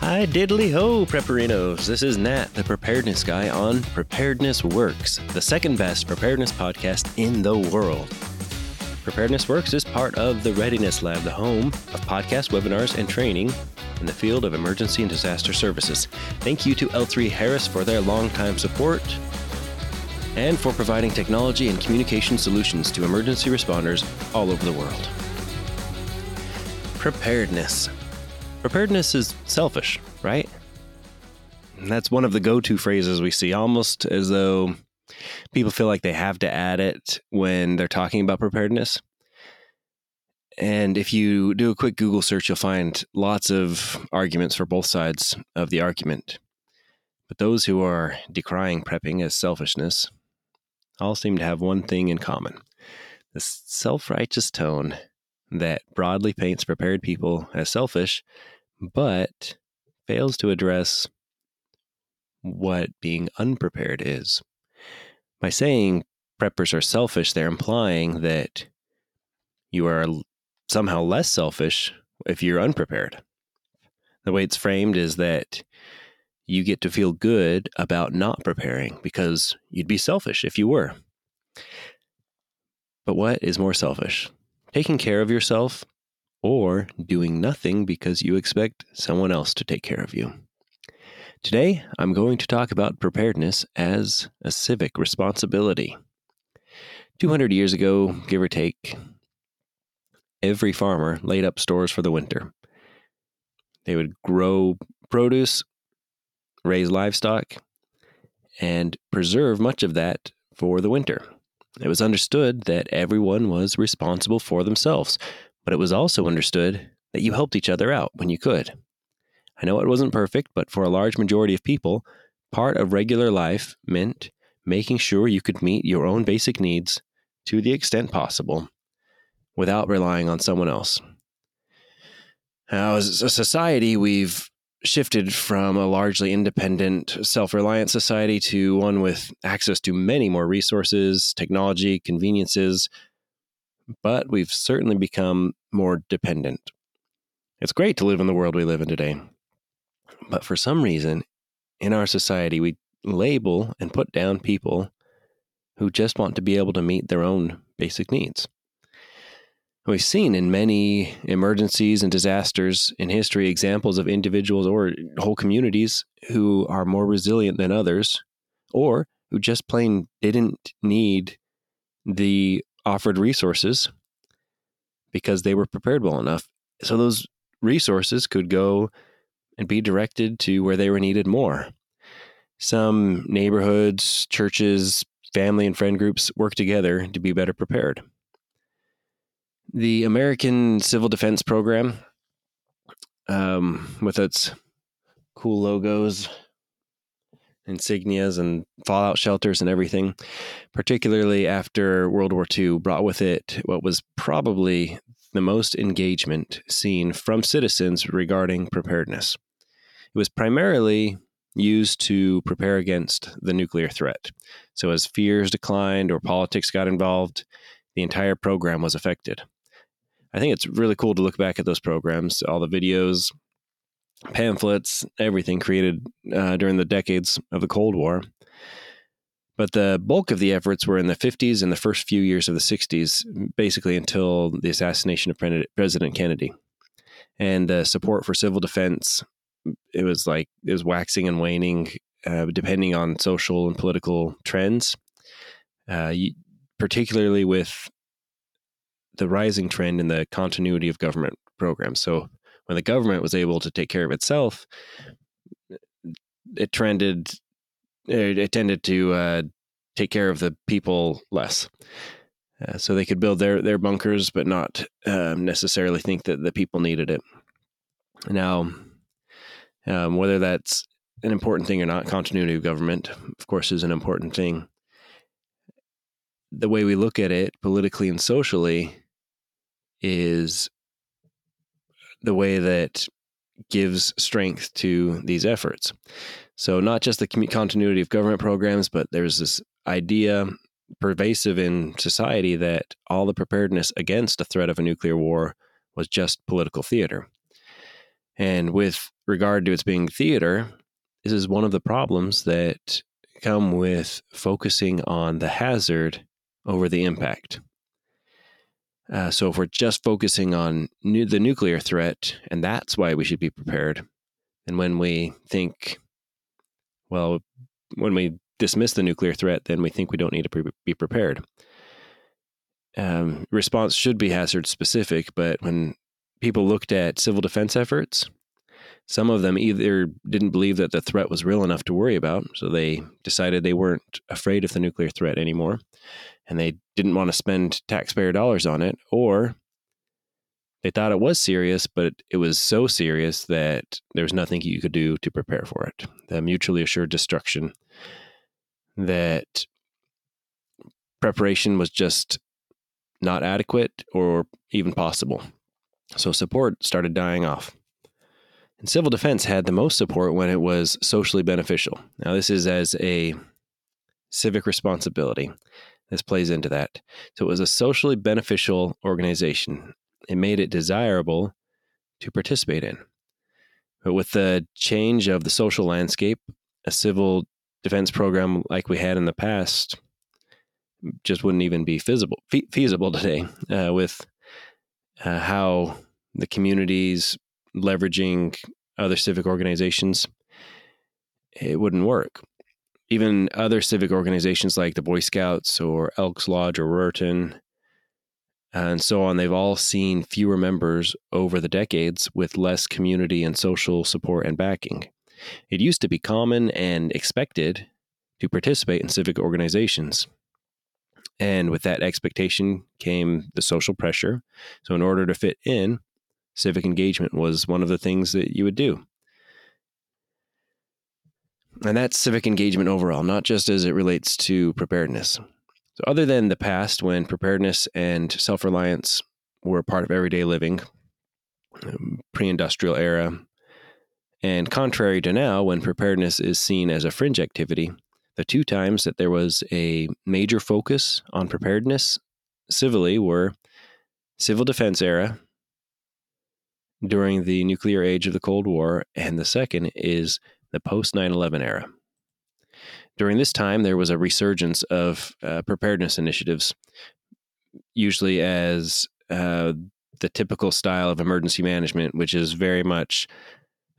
Hi, diddly ho, prepperinos. This is Nat, the preparedness guy on Preparedness Works, the second best preparedness podcast in the world. Preparedness Works is part of the Readiness Lab, the home of podcast webinars and training in the field of emergency and disaster services. Thank you to L3 Harris for their longtime support and for providing technology and communication solutions to emergency responders all over the world. Preparedness. Preparedness is selfish, right? And that's one of the go to phrases we see, almost as though people feel like they have to add it when they're talking about preparedness. And if you do a quick Google search, you'll find lots of arguments for both sides of the argument. But those who are decrying prepping as selfishness all seem to have one thing in common this self righteous tone that broadly paints prepared people as selfish, but fails to address what being unprepared is. By saying preppers are selfish, they're implying that you are somehow less selfish if you're unprepared. The way it's framed is that you get to feel good about not preparing because you'd be selfish if you were. But what is more selfish? Taking care of yourself or doing nothing because you expect someone else to take care of you? Today, I'm going to talk about preparedness as a civic responsibility. 200 years ago, give or take, every farmer laid up stores for the winter. They would grow produce, raise livestock, and preserve much of that for the winter. It was understood that everyone was responsible for themselves, but it was also understood that you helped each other out when you could. I know it wasn't perfect, but for a large majority of people, part of regular life meant making sure you could meet your own basic needs to the extent possible without relying on someone else. Now, as a society, we've shifted from a largely independent, self reliant society to one with access to many more resources, technology, conveniences, but we've certainly become more dependent. It's great to live in the world we live in today. But for some reason, in our society, we label and put down people who just want to be able to meet their own basic needs. We've seen in many emergencies and disasters in history examples of individuals or whole communities who are more resilient than others, or who just plain didn't need the offered resources because they were prepared well enough. So those resources could go and be directed to where they were needed more. Some neighborhoods, churches, family, and friend groups work together to be better prepared. The American Civil Defense Program, um, with its cool logos, insignias, and fallout shelters and everything, particularly after World War II, brought with it what was probably the most engagement seen from citizens regarding preparedness. It was primarily used to prepare against the nuclear threat. So, as fears declined or politics got involved, the entire program was affected. I think it's really cool to look back at those programs, all the videos, pamphlets, everything created uh, during the decades of the Cold War. But the bulk of the efforts were in the 50s and the first few years of the 60s, basically until the assassination of President Kennedy. And the support for civil defense, it was like it was waxing and waning, uh, depending on social and political trends. Uh, particularly with the rising trend in the continuity of government programs. So when the government was able to take care of itself, it trended, it tended to uh, take care of the people less. Uh, so they could build their their bunkers, but not um, necessarily think that the people needed it. Now, um, whether that's an important thing or not, continuity of government, of course, is an important thing. The way we look at it politically and socially is the way that gives strength to these efforts. So, not just the continuity of government programs, but there's this idea pervasive in society that all the preparedness against a threat of a nuclear war was just political theater. And with regard to its being theater, this is one of the problems that come with focusing on the hazard over the impact. Uh, so, if we're just focusing on nu- the nuclear threat, and that's why we should be prepared, and when we think, well, when we dismiss the nuclear threat, then we think we don't need to pre- be prepared. Um, response should be hazard specific, but when people looked at civil defense efforts, some of them either didn't believe that the threat was real enough to worry about, so they decided they weren't afraid of the nuclear threat anymore, and they didn't want to spend taxpayer dollars on it, or they thought it was serious, but it was so serious that there was nothing you could do to prepare for it. The mutually assured destruction that preparation was just not adequate or even possible. So support started dying off. And civil defense had the most support when it was socially beneficial. Now, this is as a civic responsibility. This plays into that. So it was a socially beneficial organization. It made it desirable to participate in. But with the change of the social landscape, a civil defense program like we had in the past just wouldn't even be feasible feasible today uh, with uh, how the communities leveraging other civic organizations, it wouldn't work. Even other civic organizations like the Boy Scouts or Elks Lodge or Ruritan and so on, they've all seen fewer members over the decades with less community and social support and backing. It used to be common and expected to participate in civic organizations. And with that expectation came the social pressure. So, in order to fit in, civic engagement was one of the things that you would do. And that's civic engagement overall, not just as it relates to preparedness. So, other than the past when preparedness and self reliance were part of everyday living, um, pre industrial era, and contrary to now, when preparedness is seen as a fringe activity, the two times that there was a major focus on preparedness civilly were civil defense era during the nuclear age of the Cold War, and the second is the post 9 11 era. During this time, there was a resurgence of uh, preparedness initiatives, usually as uh, the typical style of emergency management, which is very much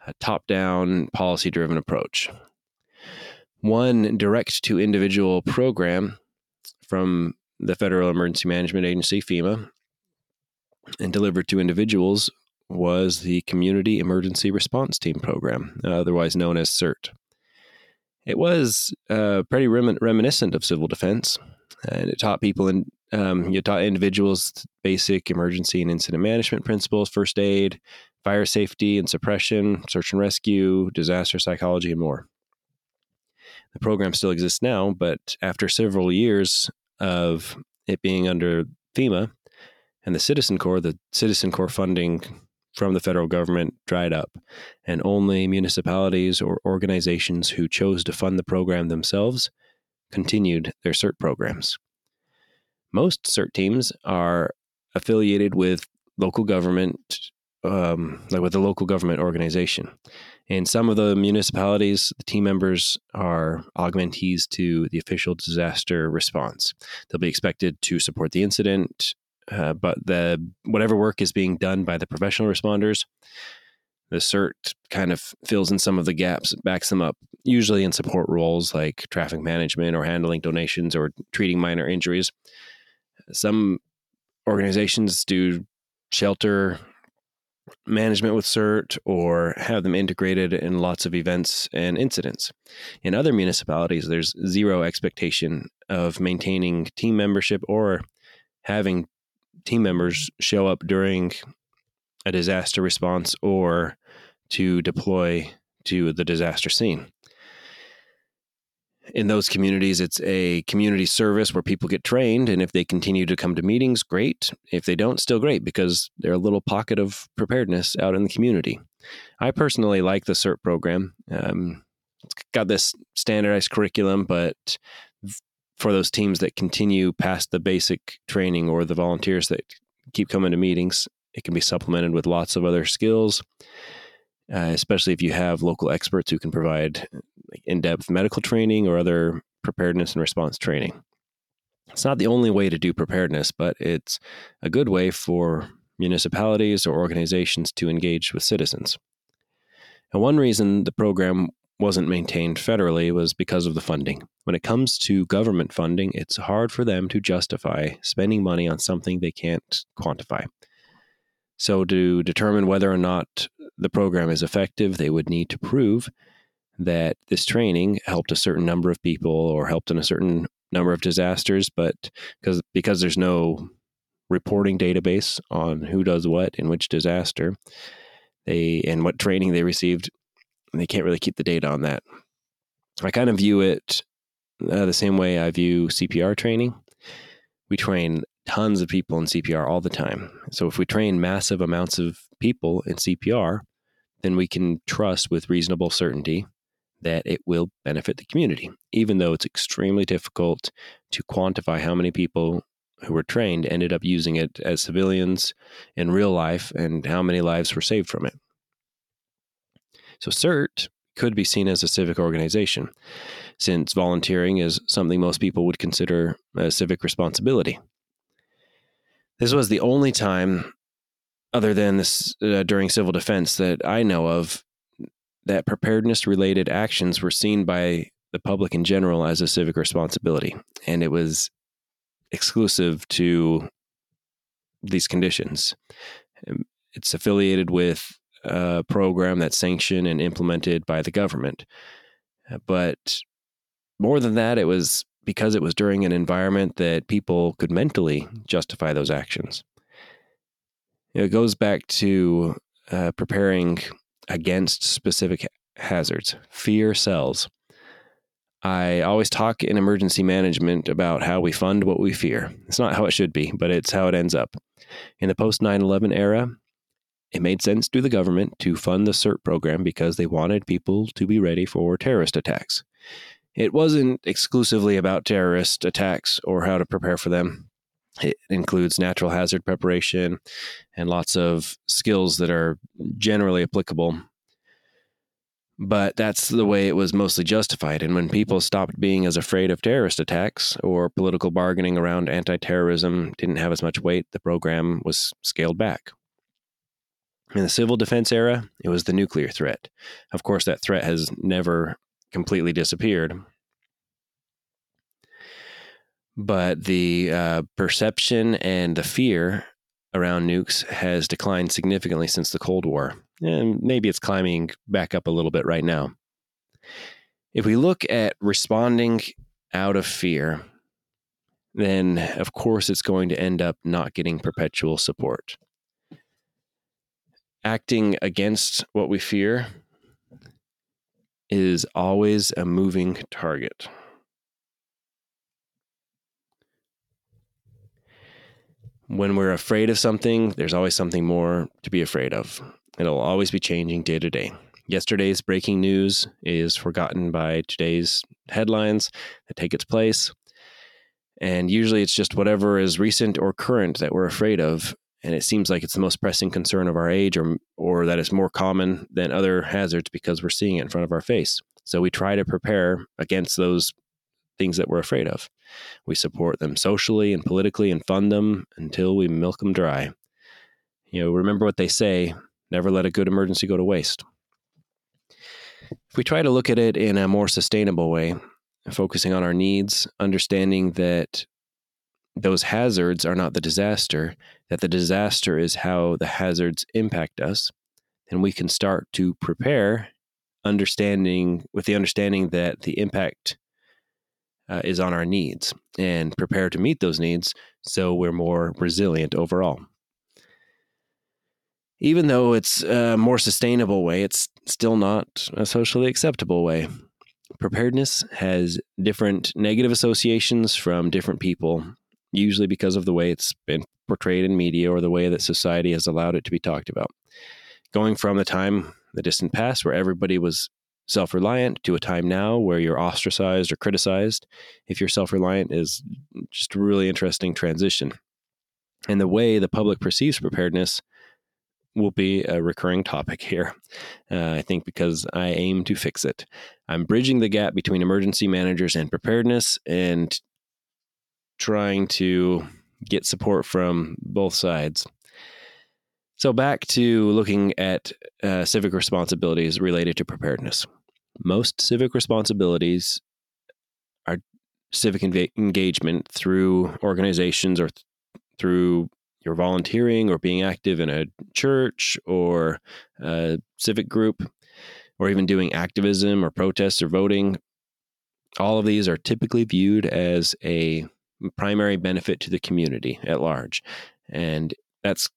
a top down, policy driven approach. One direct to individual program from the Federal Emergency Management Agency, FEMA, and delivered to individuals was the Community Emergency Response Team program, otherwise known as CERT. It was uh, pretty remin- reminiscent of civil defense, and it taught people and um, you taught individuals basic emergency and incident management principles, first aid, fire safety and suppression, search and rescue, disaster psychology, and more. The program still exists now, but after several years of it being under FEMA and the Citizen Corps, the Citizen Corps funding from the federal government dried up, and only municipalities or organizations who chose to fund the program themselves continued their CERT programs. Most CERT teams are affiliated with local government, um, like with a local government organization. In some of the municipalities, the team members are augmentees to the official disaster response. They'll be expected to support the incident, uh, but the whatever work is being done by the professional responders, the CERT kind of fills in some of the gaps, backs them up, usually in support roles like traffic management or handling donations or treating minor injuries. Some organizations do shelter management with CERT or have them integrated in lots of events and incidents. In other municipalities, there's zero expectation of maintaining team membership or having team members show up during a disaster response or to deploy to the disaster scene. In those communities, it's a community service where people get trained, and if they continue to come to meetings, great. If they don't, still great because they're a little pocket of preparedness out in the community. I personally like the CERT program. Um, it's got this standardized curriculum, but for those teams that continue past the basic training or the volunteers that keep coming to meetings, it can be supplemented with lots of other skills. uh, especially if you have local experts who can provide in depth medical training or other preparedness and response training. It's not the only way to do preparedness, but it's a good way for municipalities or organizations to engage with citizens. And one reason the program wasn't maintained federally was because of the funding. When it comes to government funding, it's hard for them to justify spending money on something they can't quantify. So, to determine whether or not the program is effective, they would need to prove that this training helped a certain number of people or helped in a certain number of disasters, but because because there's no reporting database on who does what in which disaster, they and what training they received, they can't really keep the data on that. I kind of view it uh, the same way I view CPR training. We train tons of people in CPR all the time. So if we train massive amounts of people in CPR, then we can trust with reasonable certainty that it will benefit the community, even though it's extremely difficult to quantify how many people who were trained ended up using it as civilians in real life and how many lives were saved from it. So, CERT could be seen as a civic organization, since volunteering is something most people would consider a civic responsibility. This was the only time, other than this uh, during civil defense, that I know of that preparedness related actions were seen by the public in general as a civic responsibility. And it was exclusive to these conditions. Um, it's affiliated with a program that's sanctioned and implemented by the government. Uh, but more than that, it was because it was during an environment that people could mentally justify those actions. It goes back to uh, preparing against specific hazards. Fear sells. I always talk in emergency management about how we fund what we fear. It's not how it should be, but it's how it ends up. In the post 9 11 era, it made sense to the government to fund the CERT program because they wanted people to be ready for terrorist attacks. It wasn't exclusively about terrorist attacks or how to prepare for them. It includes natural hazard preparation and lots of skills that are generally applicable. But that's the way it was mostly justified. And when people stopped being as afraid of terrorist attacks or political bargaining around anti terrorism didn't have as much weight, the program was scaled back. In the civil defense era, it was the nuclear threat. Of course, that threat has never completely disappeared but the uh, perception and the fear around nukes has declined significantly since the Cold War. And maybe it's climbing back up a little bit right now. If we look at responding out of fear, then of course it's going to end up not getting perpetual support. Acting against what we fear is always a moving target. when we're afraid of something, there's always something more to be afraid of. It'll always be changing day to day. Yesterday's breaking news is forgotten by today's headlines that take its place. And usually it's just whatever is recent or current that we're afraid of. And it seems like it's the most pressing concern of our age or, or that it's more common than other hazards because we're seeing it in front of our face. So we try to prepare against those things that we're afraid of. We support them socially and politically and fund them until we milk them dry. You know, remember what they say never let a good emergency go to waste. If we try to look at it in a more sustainable way, focusing on our needs, understanding that those hazards are not the disaster, that the disaster is how the hazards impact us, then we can start to prepare understanding with the understanding that the impact uh, is on our needs and prepare to meet those needs so we're more resilient overall. Even though it's a more sustainable way, it's still not a socially acceptable way. Preparedness has different negative associations from different people, usually because of the way it's been portrayed in media or the way that society has allowed it to be talked about. Going from the time, the distant past, where everybody was self reliant to a time now where you're ostracized or criticized. If you're self reliant, is just a really interesting transition. And the way the public perceives preparedness will be a recurring topic here. Uh, I think because I aim to fix it. I'm bridging the gap between emergency managers and preparedness and trying to get support from both sides. So, back to looking at uh, civic responsibilities related to preparedness. Most civic responsibilities are civic env- engagement through organizations or th- through your volunteering or being active in a church or a civic group or even doing activism or protests or voting. All of these are typically viewed as a primary benefit to the community at large. And that's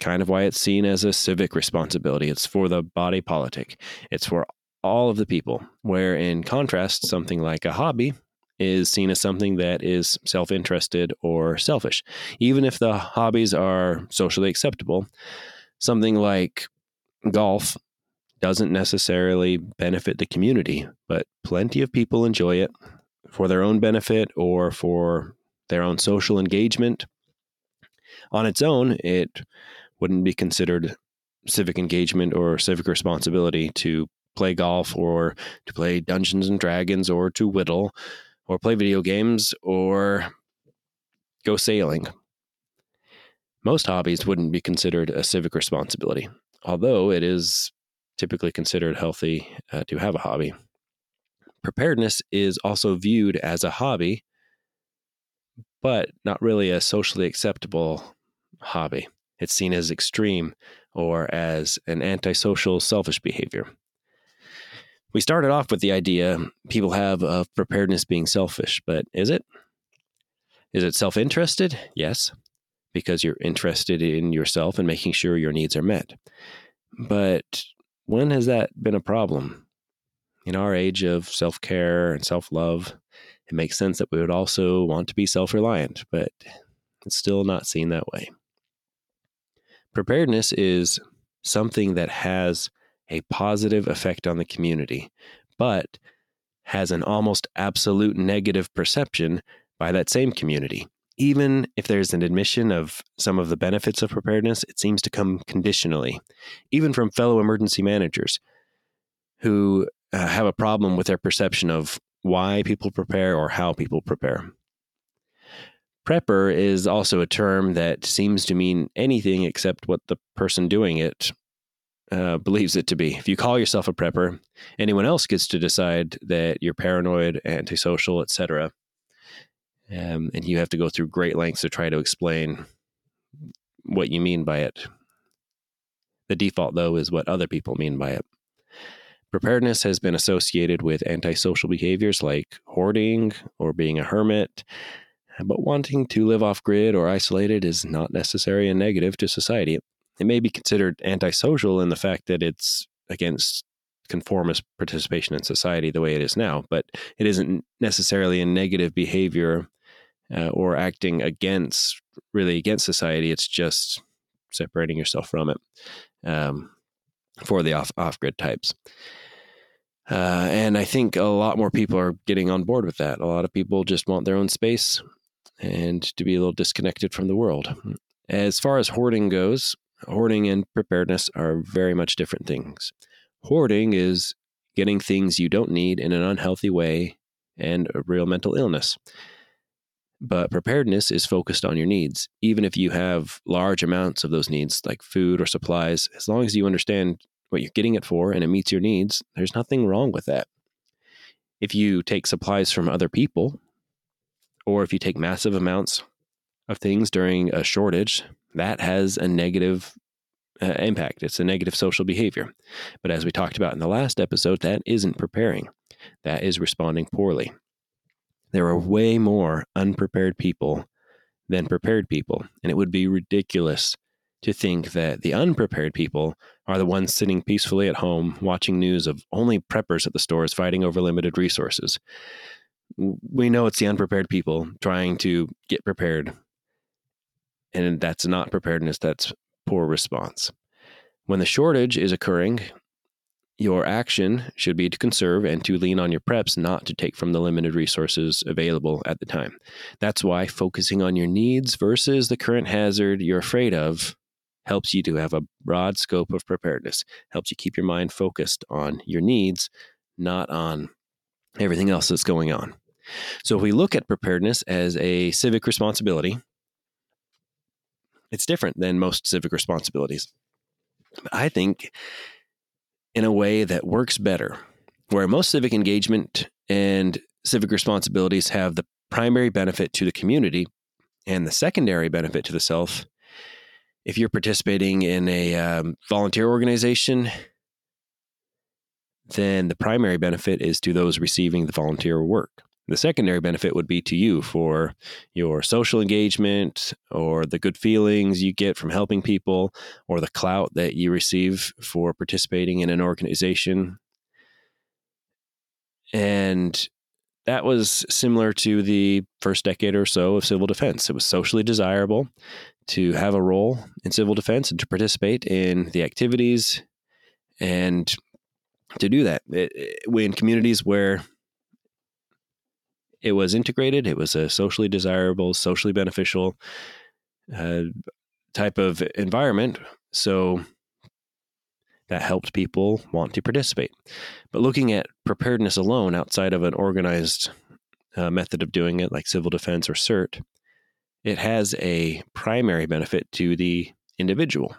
kind of why it's seen as a civic responsibility. It's for the body politic, it's for all of the people. Where, in contrast, something like a hobby is seen as something that is self interested or selfish. Even if the hobbies are socially acceptable, something like golf doesn't necessarily benefit the community, but plenty of people enjoy it for their own benefit or for their own social engagement. On its own, it wouldn't be considered civic engagement or civic responsibility to play golf or to play Dungeons and Dragons or to whittle or play video games or go sailing. Most hobbies wouldn't be considered a civic responsibility, although it is typically considered healthy uh, to have a hobby. Preparedness is also viewed as a hobby, but not really a socially acceptable hobby. It's seen as extreme or as an antisocial, selfish behavior. We started off with the idea people have of preparedness being selfish, but is it? Is it self interested? Yes, because you're interested in yourself and making sure your needs are met. But when has that been a problem? In our age of self care and self love, it makes sense that we would also want to be self reliant, but it's still not seen that way. Preparedness is something that has a positive effect on the community, but has an almost absolute negative perception by that same community. Even if there's an admission of some of the benefits of preparedness, it seems to come conditionally, even from fellow emergency managers who uh, have a problem with their perception of why people prepare or how people prepare. Prepper is also a term that seems to mean anything except what the person doing it uh, believes it to be. If you call yourself a prepper, anyone else gets to decide that you're paranoid, antisocial, etc. Um, and you have to go through great lengths to try to explain what you mean by it. The default, though, is what other people mean by it. Preparedness has been associated with antisocial behaviors like hoarding or being a hermit, but wanting to live off grid or isolated is not necessary and negative to society. It may be considered antisocial in the fact that it's against conformist participation in society the way it is now, but it isn't necessarily a negative behavior uh, or acting against, really against society. It's just separating yourself from it um, for the off off grid types. Uh, and I think a lot more people are getting on board with that. A lot of people just want their own space and to be a little disconnected from the world. As far as hoarding goes, hoarding and preparedness are very much different things. Hoarding is getting things you don't need in an unhealthy way and a real mental illness. But preparedness is focused on your needs. Even if you have large amounts of those needs, like food or supplies, as long as you understand what you're getting it for and it meets your needs, there's nothing wrong with that. If you take supplies from other people, or if you take massive amounts of things during a shortage, that has a negative uh, impact. It's a negative social behavior. But as we talked about in the last episode, that isn't preparing, that is responding poorly. There are way more unprepared people than prepared people, and it would be ridiculous to think that the unprepared people are the ones sitting peacefully at home watching news of only preppers at the stores fighting over limited resources. We know it's the unprepared people trying to get prepared and that's not preparedness, that's poor response. When the shortage is occurring, your action should be to conserve and to lean on your preps, not to take from the limited resources available at the time. That's why focusing on your needs versus the current hazard you're afraid of helps you to have a broad scope of preparedness, helps you keep your mind focused on your needs, not on everything else that's going on. So if we look at preparedness as a civic responsibility, it's different than most civic responsibilities. I think in a way that works better, where most civic engagement and civic responsibilities have the primary benefit to the community and the secondary benefit to the self. If you're participating in a um, volunteer organization, then the primary benefit is to those receiving the volunteer work. The secondary benefit would be to you for your social engagement or the good feelings you get from helping people or the clout that you receive for participating in an organization. And that was similar to the first decade or so of civil defense. It was socially desirable to have a role in civil defense and to participate in the activities and to do that it, it, in communities where it was integrated. It was a socially desirable, socially beneficial uh, type of environment. So that helped people want to participate. But looking at preparedness alone outside of an organized uh, method of doing it, like civil defense or CERT, it has a primary benefit to the individual.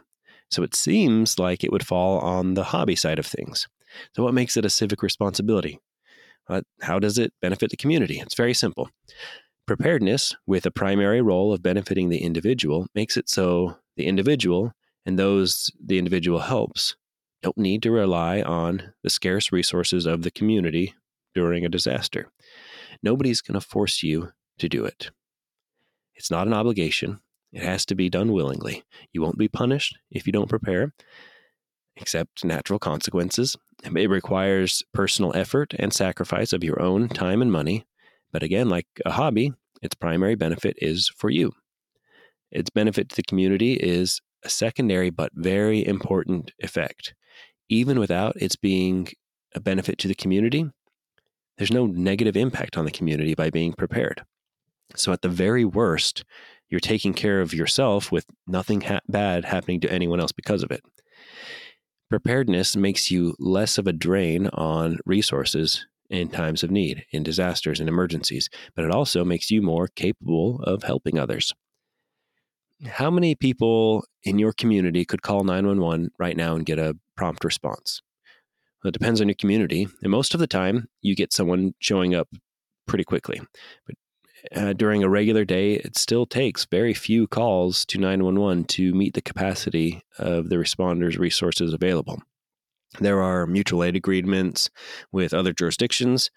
So it seems like it would fall on the hobby side of things. So, what makes it a civic responsibility? Uh, how does it benefit the community? It's very simple. Preparedness, with a primary role of benefiting the individual, makes it so the individual and those the individual helps don't need to rely on the scarce resources of the community during a disaster. Nobody's going to force you to do it. It's not an obligation. It has to be done willingly. You won't be punished if you don't prepare, except natural consequences. It requires personal effort and sacrifice of your own time and money. But again, like a hobby, its primary benefit is for you. Its benefit to the community is a secondary but very important effect. Even without its being a benefit to the community, there's no negative impact on the community by being prepared. So, at the very worst, you're taking care of yourself with nothing ha- bad happening to anyone else because of it. Preparedness makes you less of a drain on resources in times of need, in disasters and emergencies, but it also makes you more capable of helping others. How many people in your community could call 911 right now and get a prompt response? Well, it depends on your community. And most of the time, you get someone showing up pretty quickly. But uh, during a regular day, it still takes very few calls to 911 to meet the capacity of the responders' resources available. There are mutual aid agreements with other jurisdictions,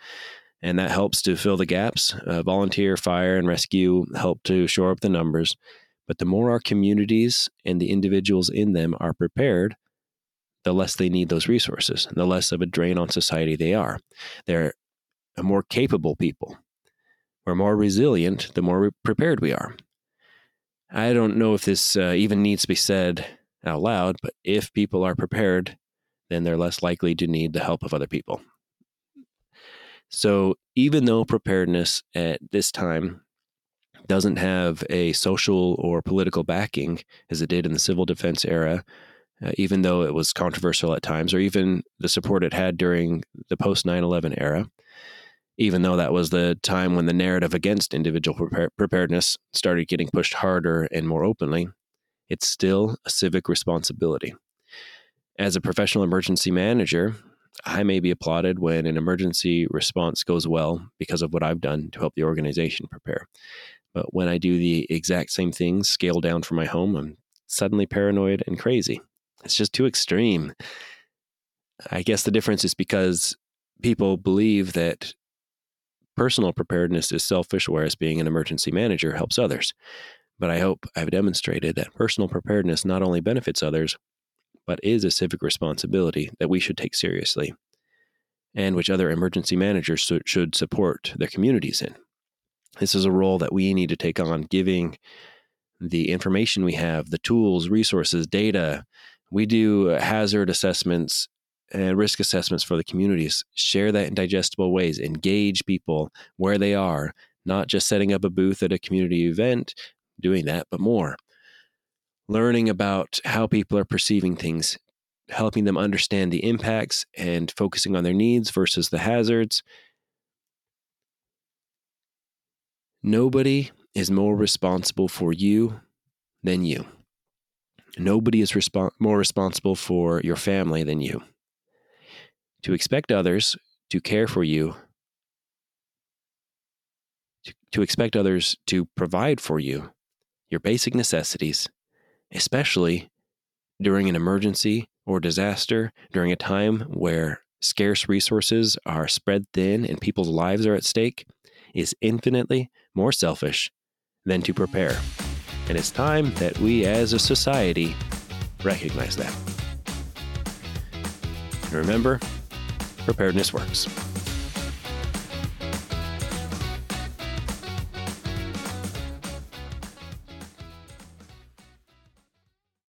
and that helps to fill the gaps. Uh, volunteer, fire, and rescue help to shore up the numbers. But the more our communities and the individuals in them are prepared, the less they need those resources, and the less of a drain on society they are. They're a more capable people we're more resilient the more prepared we are. I don't know if this uh, even needs to be said out loud, but if people are prepared, then they're less likely to need the help of other people. So, even though preparedness at this time doesn't have a social or political backing as it did in the civil defense era, uh, even though it was controversial at times, or even the support it had during the post 9 11 era, even though that was the time when the narrative against individual prepar- preparedness started getting pushed harder and more openly, it's still a civic responsibility. As a professional emergency manager, I may be applauded when an emergency response goes well because of what I've done to help the organization prepare. But when I do the exact same things scaled down from my home, I'm suddenly paranoid and crazy. It's just too extreme. I guess the difference is because people believe that personal preparedness is selfish, whereas being an emergency manager helps others. But I hope I've demonstrated that personal preparedness not only benefits others, but is a civic responsibility that we should take seriously, and which other emergency managers should support their communities in. This is a role that we need to take on, giving the information we have, the tools, resources, data. We do hazard assessments and risk assessments for the communities. Share that in digestible ways. Engage people where they are, not just setting up a booth at a community event, doing that, but more. learning about how people are perceiving things, helping them understand the impacts and focusing on their needs versus the hazards. Nobody is more responsible for you than you. Nobody is more responsible for your family than you. To expect others to care for you, to, to expect others to provide for you your basic necessities, especially during an emergency or disaster, during a time where scarce resources are spread thin and people's lives are at stake, is infinitely more selfish than to prepare. And it's time that we as a society recognize that. And remember, preparedness works.